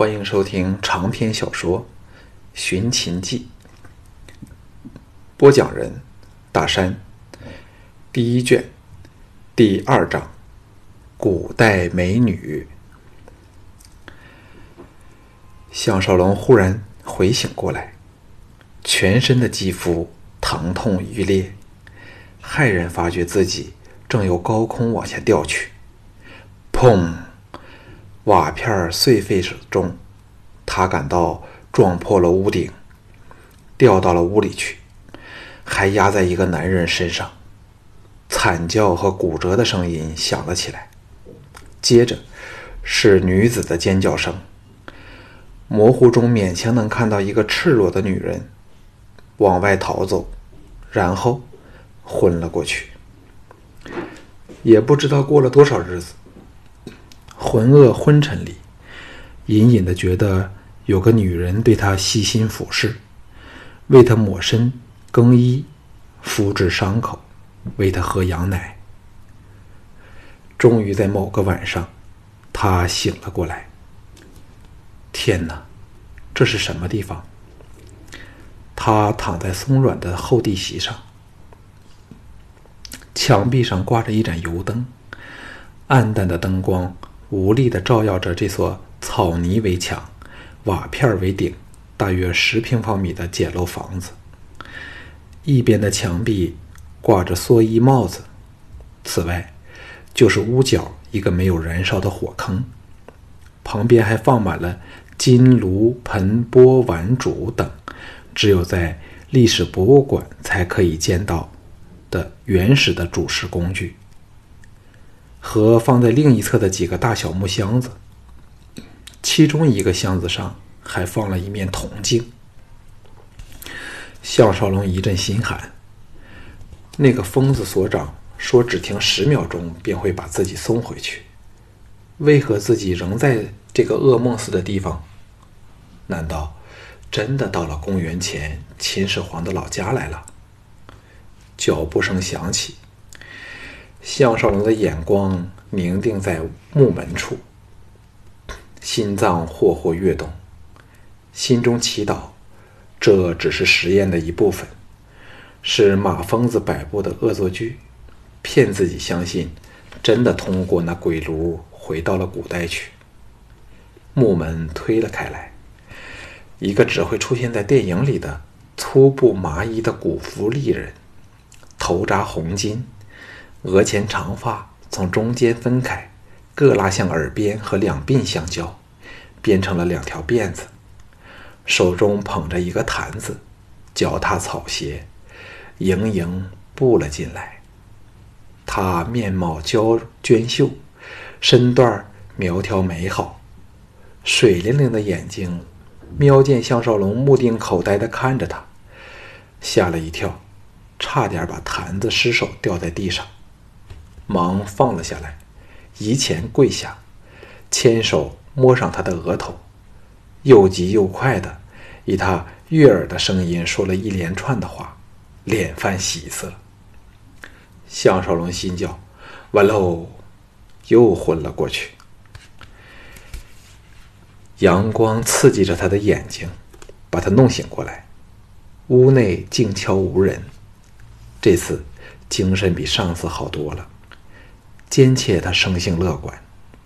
欢迎收听长篇小说《寻秦记》，播讲人：大山。第一卷，第二章：古代美女。项少龙忽然回醒过来，全身的肌肤疼痛欲裂，骇然发觉自己正由高空往下掉去，砰！瓦片碎飞中，他感到撞破了屋顶，掉到了屋里去，还压在一个男人身上。惨叫和骨折的声音响了起来，接着是女子的尖叫声。模糊中勉强能看到一个赤裸的女人往外逃走，然后昏了过去。也不知道过了多少日子。浑噩昏沉里，隐隐的觉得有个女人对他细心俯视，为他抹身、更衣、敷治伤口，为他喝羊奶。终于在某个晚上，他醒了过来。天哪，这是什么地方？他躺在松软的厚地席上，墙壁上挂着一盏油灯，暗淡的灯光。无力的照耀着这所草泥围墙、瓦片为顶、大约十平方米的简陋房子。一边的墙壁挂着蓑衣帽子，此外就是屋角一个没有燃烧的火坑，旁边还放满了金炉、盆钵、碗箸等，只有在历史博物馆才可以见到的原始的主食工具。和放在另一侧的几个大小木箱子，其中一个箱子上还放了一面铜镜。项少龙一阵心寒。那个疯子所长说，只停十秒钟便会把自己送回去。为何自己仍在这个噩梦似的地方？难道真的到了公元前秦始皇的老家来了？脚步声响起。项少龙的眼光凝定在木门处，心脏霍霍跃动，心中祈祷：这只是实验的一部分，是马疯子摆布的恶作剧，骗自己相信真的通过那鬼炉回到了古代去。木门推了开来，一个只会出现在电影里的粗布麻衣的古服丽人，头扎红巾。额前长发从中间分开，各拉向耳边和两鬓相交，编成了两条辫子。手中捧着一个坛子，脚踏草鞋，盈盈步了进来。她面貌娇娟秀，身段苗条美好，水灵灵的眼睛瞄见项少龙目定口呆地看着他，吓了一跳，差点把坛子失手掉在地上。忙放了下来，移前跪下，牵手摸上他的额头，又急又快的，以他悦耳的声音说了一连串的话，脸泛喜色。项少龙心叫：“完喽！”又昏了过去。阳光刺激着他的眼睛，把他弄醒过来。屋内静悄无人，这次精神比上次好多了。坚切他生性乐观，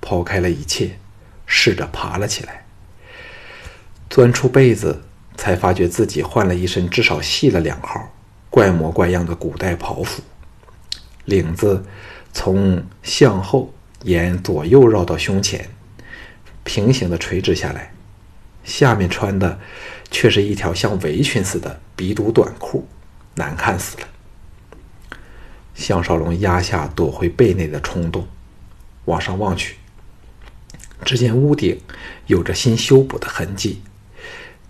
抛开了一切，试着爬了起来。钻出被子，才发觉自己换了一身至少细了两号、怪模怪样的古代袍服，领子从向后沿左右绕到胸前，平行的垂直下来，下面穿的却是一条像围裙似的鼻肚短裤，难看死了。项少龙压下躲回被内的冲动，往上望去，只见屋顶有着新修补的痕迹，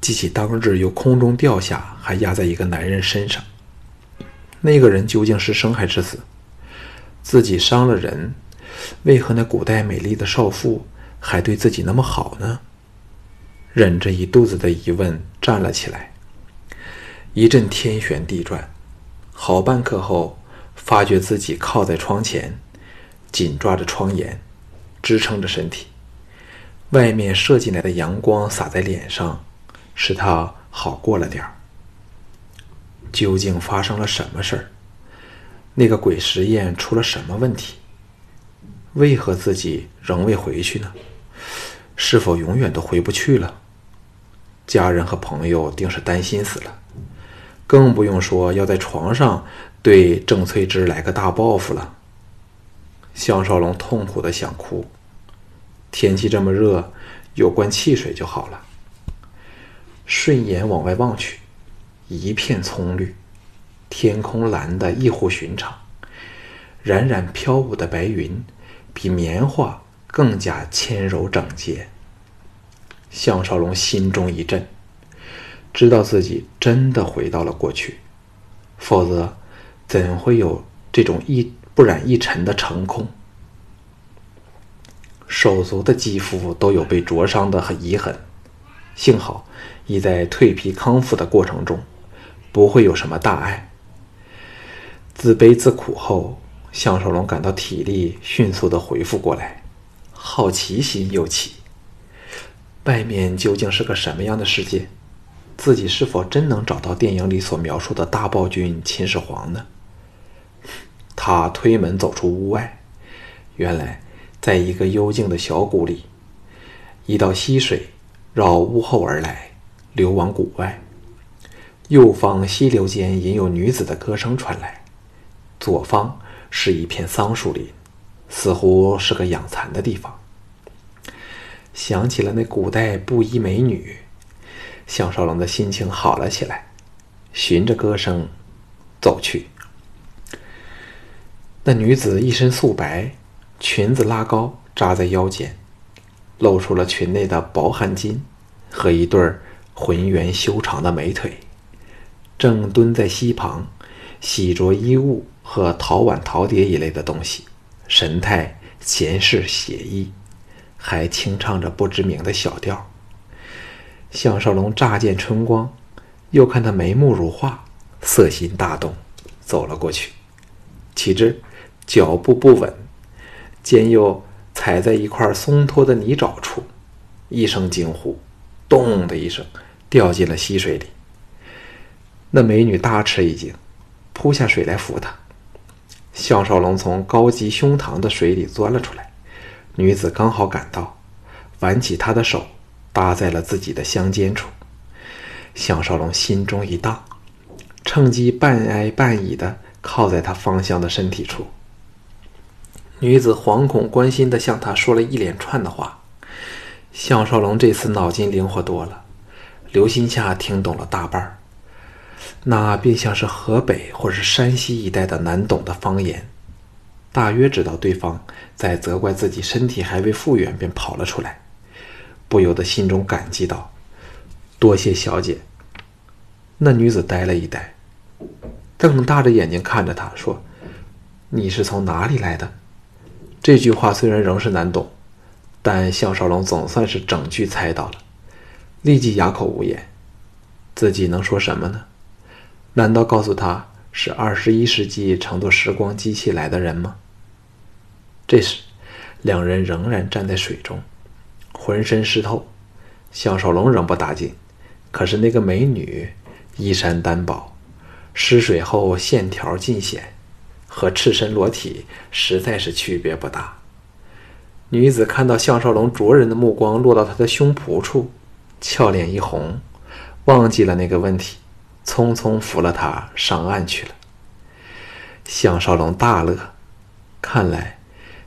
记起当日由空中掉下，还压在一个男人身上。那个人究竟是生还是死？自己伤了人，为何那古代美丽的少妇还对自己那么好呢？忍着一肚子的疑问，站了起来。一阵天旋地转，好半刻后。发觉自己靠在窗前，紧抓着窗沿，支撑着身体。外面射进来的阳光洒在脸上，使他好过了点儿。究竟发生了什么事儿？那个鬼实验出了什么问题？为何自己仍未回去呢？是否永远都回不去了？家人和朋友定是担心死了，更不用说要在床上对郑翠芝来个大报复了。项少龙痛苦的想哭。天气这么热，有罐汽水就好了。顺眼往外望去，一片葱绿，天空蓝得异乎寻常，冉冉飘舞的白云比棉花更加纤柔整洁。项少龙心中一震，知道自己真的回到了过去，否则怎会有这种一不染一尘的成空？手足的肌肤都有被灼伤的遗痕，幸好已在蜕皮康复的过程中，不会有什么大碍。自卑自苦后，项少龙感到体力迅速的恢复过来，好奇心又起。外面究竟是个什么样的世界？自己是否真能找到电影里所描述的大暴君秦始皇呢？他推门走出屋外，原来在一个幽静的小谷里，一道溪水绕屋后而来，流往谷外。右方溪流间隐有女子的歌声传来，左方是一片桑树林，似乎是个养蚕的地方。想起了那古代布衣美女，项少龙的心情好了起来，循着歌声走去。那女子一身素白，裙子拉高扎在腰间，露出了裙内的薄汗巾和一对浑圆修长的美腿，正蹲在溪旁洗着衣物和陶碗陶碟一类的东西，神态闲适写意。还清唱着不知名的小调。项少龙乍见春光，又看他眉目如画，色心大动，走了过去。岂知脚步不稳，肩又踩在一块松脱的泥沼处，一声惊呼，咚的一声掉进了溪水里。那美女大吃一惊，扑下水来扶他。项少龙从高及胸膛的水里钻了出来。女子刚好赶到，挽起他的手，搭在了自己的香肩处。项少龙心中一荡，趁机半挨半倚的靠在他芳香的身体处。女子惶恐关心的向他说了一连串的话。项少龙这次脑筋灵活多了，留心下听懂了大半儿，那便像是河北或是山西一带的难懂的方言。大约知道对方在责怪自己身体还未复原，便跑了出来，不由得心中感激道：“多谢小姐。”那女子呆了一呆，瞪大着眼睛看着他说：“你是从哪里来的？”这句话虽然仍是难懂，但项少龙总算是整句猜到了，立即哑口无言。自己能说什么呢？难道告诉他是二十一世纪乘坐时光机器来的人吗？这时，两人仍然站在水中，浑身湿透。项少龙仍不打紧，可是那个美女衣衫单薄，湿水后线条尽显，和赤身裸体实在是区别不大。女子看到项少龙灼人的目光落到她的胸脯处，俏脸一红，忘记了那个问题，匆匆扶了他上岸去了。项少龙大乐，看来。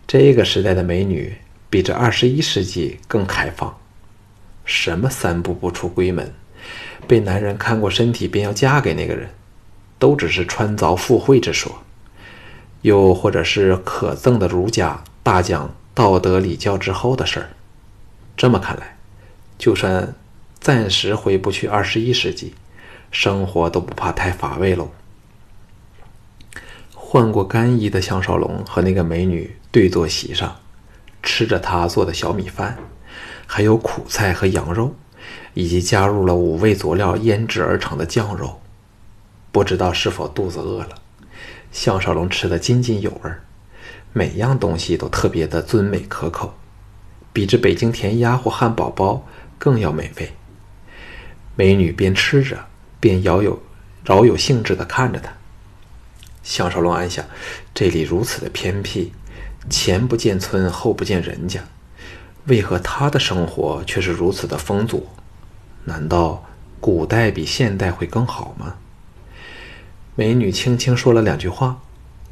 这个时代的美女比这二十一世纪更开放。什么三步不出闺门，被男人看过身体便要嫁给那个人，都只是穿凿附会之说，又或者是可憎的儒家大讲道德礼教之后的事儿。这么看来，就算暂时回不去二十一世纪，生活都不怕太乏味喽。换过干衣的项少龙和那个美女对坐席上，吃着他做的小米饭，还有苦菜和羊肉，以及加入了五味佐料腌制而成的酱肉。不知道是否肚子饿了，项少龙吃得津津有味，每样东西都特别的尊美可口，比这北京填鸭或汉堡包更要美味。美女边吃着，边饶有饶有兴致地看着他。项少龙暗想：这里如此的偏僻，前不见村，后不见人家，为何他的生活却是如此的丰足？难道古代比现代会更好吗？美女轻轻说了两句话，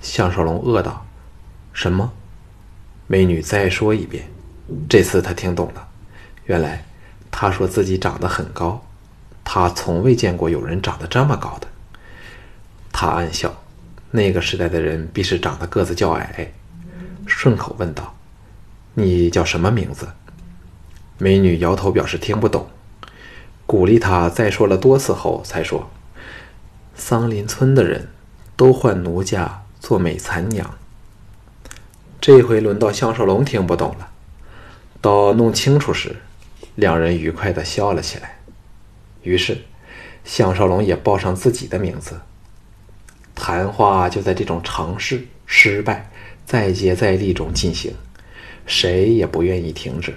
项少龙愕道：“什么？”美女再说一遍，这次他听懂了，原来她说自己长得很高，他从未见过有人长得这么高的。他暗笑，那个时代的人必是长得个子较矮，顺口问道：“你叫什么名字？”美女摇头表示听不懂，鼓励他再说了多次后才说：“桑林村的人都唤奴家做美残娘。”这回轮到项少龙听不懂了。到弄清楚时，两人愉快地笑了起来。于是，项少龙也报上自己的名字。谈话就在这种尝试、失败、再接再厉中进行，谁也不愿意停止。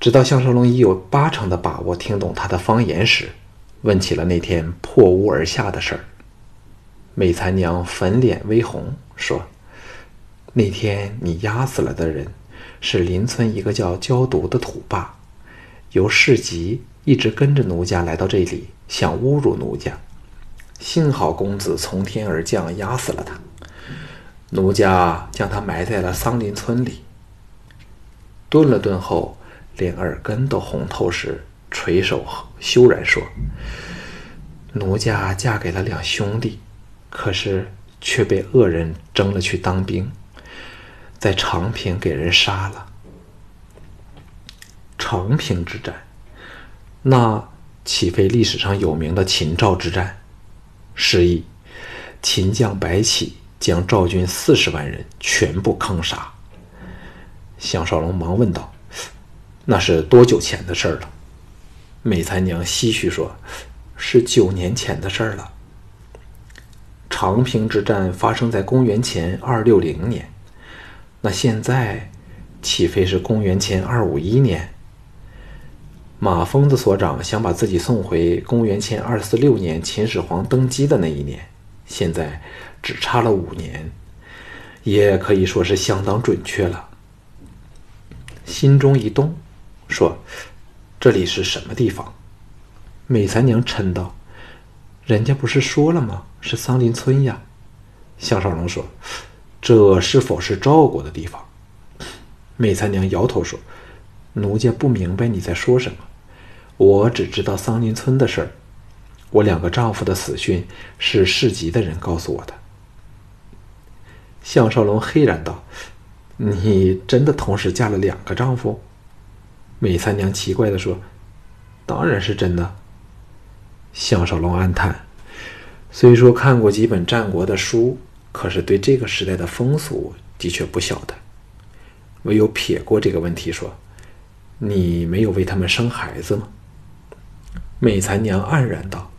直到项少龙已有八成的把握听懂他的方言时，问起了那天破屋而下的事儿。美残娘粉脸微红，说。那天你压死了的人，是邻村一个叫焦毒的土霸，由市集一直跟着奴家来到这里，想侮辱奴家。幸好公子从天而降，压死了他。奴家将他埋在了桑林村里。顿了顿后，连耳根都红透时，垂首羞然说：“奴家嫁给了两兄弟，可是却被恶人争了去当兵。”在长平给人杀了。长平之战，那岂非历史上有名的秦赵之战？是以，秦将白起将赵军四十万人全部坑杀。项少龙忙问道：“那是多久前的事儿了？”美残娘唏嘘说：“是九年前的事儿了。长平之战发生在公元前二六零年。”那现在，岂非是公元前二五一年？马疯子所长想把自己送回公元前二四六年秦始皇登基的那一年，现在只差了五年，也可以说是相当准确了。心中一动，说：“这里是什么地方？”美残娘嗔道：“人家不是说了吗？是桑林村呀。”项少龙说。这是否是赵国的地方？美残娘摇头说：“奴家不明白你在说什么。我只知道桑林村的事儿。我两个丈夫的死讯是市集的人告诉我的。”项少龙黑然道：“你真的同时嫁了两个丈夫？”美残娘奇怪的说：“当然是真的。”项少龙暗叹：“虽说看过几本战国的书。”可是对这个时代的风俗的确不晓得，唯有撇过这个问题说：“你没有为他们生孩子吗？”美残娘黯然道：“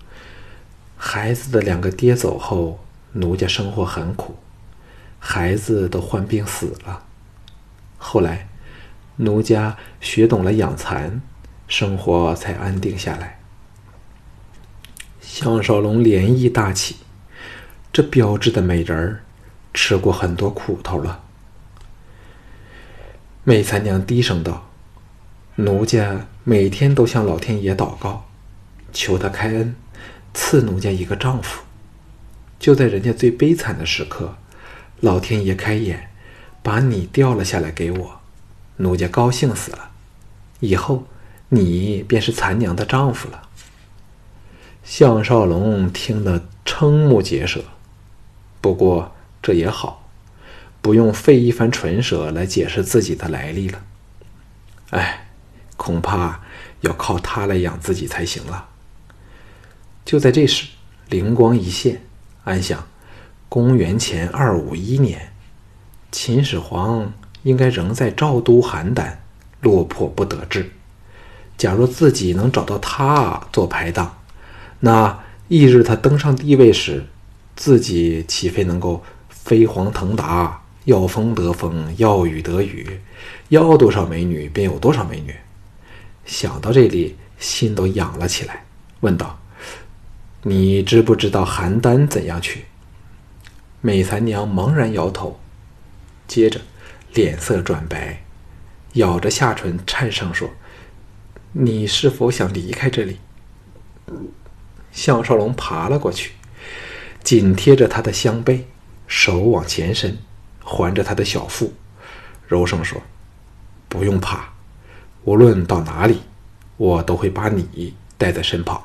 孩子的两个爹走后，奴家生活很苦，孩子都患病死了。后来，奴家学懂了养蚕，生活才安定下来。”项少龙涟漪大起。这标致的美人儿，吃过很多苦头了。美蚕娘低声道：“奴家每天都向老天爷祷告，求他开恩，赐奴家一个丈夫。就在人家最悲惨的时刻，老天爷开眼，把你掉了下来给我，奴家高兴死了。以后你便是残娘的丈夫了。”项少龙听得瞠目结舌。不过这也好，不用费一番唇舌来解释自己的来历了。哎，恐怕要靠他来养自己才行了。就在这时，灵光一现，暗想：公元前二五一年，秦始皇应该仍在赵都邯郸，落魄不得志。假若自己能找到他做排档，那翌日他登上帝位时，自己岂非能够飞黄腾达，要风得风，要雨得雨，要多少美女便有多少美女。想到这里，心都痒了起来，问道：“你知不知道邯郸怎样去？”美残娘茫然摇头，接着脸色转白，咬着下唇颤声说：“你是否想离开这里？”项少龙爬了过去，紧贴着他的香背，手往前伸。环着他的小腹，柔声说：“不用怕，无论到哪里，我都会把你带在身旁。”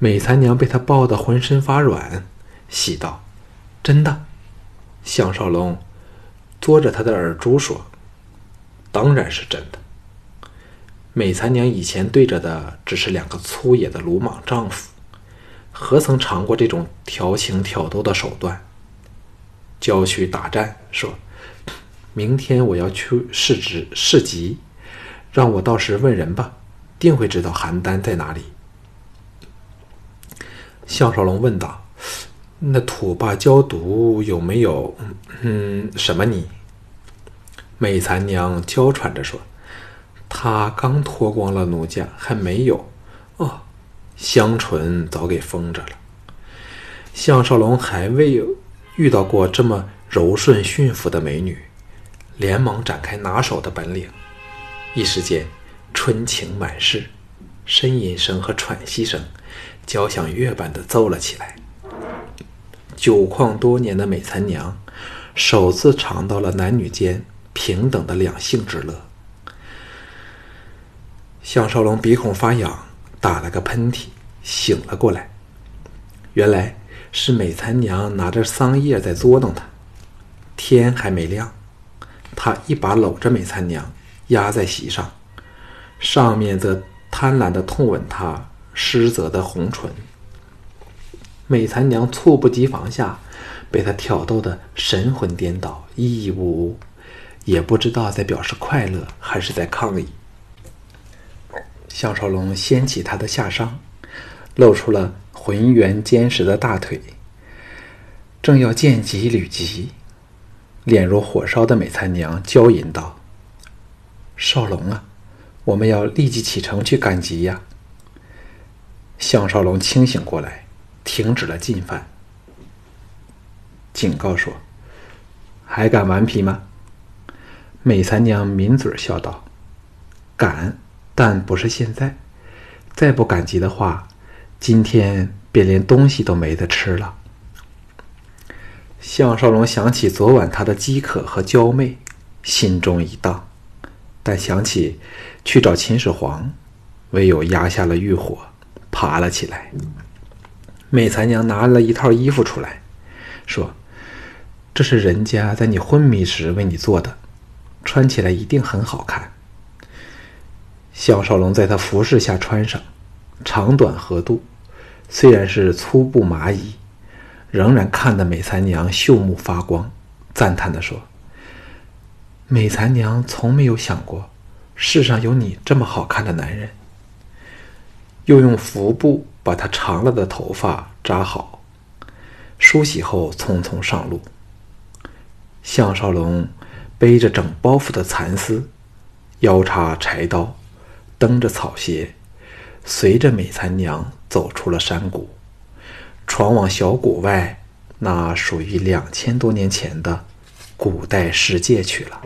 美残娘被他抱得浑身发软，喜道：“真的？”项少龙嘬着他的耳珠说：“当然是真的。”美残娘以前对着的只是两个粗野的鲁莽丈夫，何曾尝过这种调情挑逗的手段？郊区打战，说：“明天我要去市值市集，让我到时问人吧，定会知道邯郸在哪里。”项少龙问道：“那土霸焦毒有没有？嗯，什么你？”美残娘娇喘着说：“他刚脱光了奴家，还没有。哦，香唇早给封着了。”项少龙还未。遇到过这么柔顺驯服的美女，连忙展开拿手的本领，一时间春情满室，呻吟声和喘息声交响乐般的奏了起来。久旷多年的美残娘首次尝到了男女间平等的两性之乐。项少龙鼻孔发痒，打了个喷嚏，醒了过来，原来。是美残娘拿着桑叶在作弄他，天还没亮，他一把搂着美残娘压在席上，上面则贪婪的痛吻她湿泽的红唇。美残娘猝不及防下，被他挑逗得神魂颠倒，咿咿呜呜，也不知道在表示快乐还是在抗议。项少龙掀起她的下裳，露出了。浑圆坚实的大腿，正要见吉履吉，脸如火烧的美残娘娇吟道：“少龙啊，我们要立即启程去赶集呀！”项少龙清醒过来，停止了进犯，警告说：“还敢顽皮吗？”美残娘抿嘴笑道：“敢，但不是现在。再不赶集的话。”今天便连东西都没得吃了。项少龙想起昨晚他的饥渴和娇媚，心中一荡，但想起去找秦始皇，唯有压下了欲火，爬了起来。美残娘拿了一套衣服出来，说：“这是人家在你昏迷时为你做的，穿起来一定很好看。”项少龙在他服侍下穿上。长短合度，虽然是粗布麻衣，仍然看得美残娘秀目发光，赞叹地说：“美残娘从没有想过，世上有你这么好看的男人。”又用服布把他长了的头发扎好，梳洗后匆匆上路。项少龙背着整包袱的蚕丝，腰插柴刀，蹬着草鞋。随着美残娘走出了山谷，闯往小谷外那属于两千多年前的古代世界去了。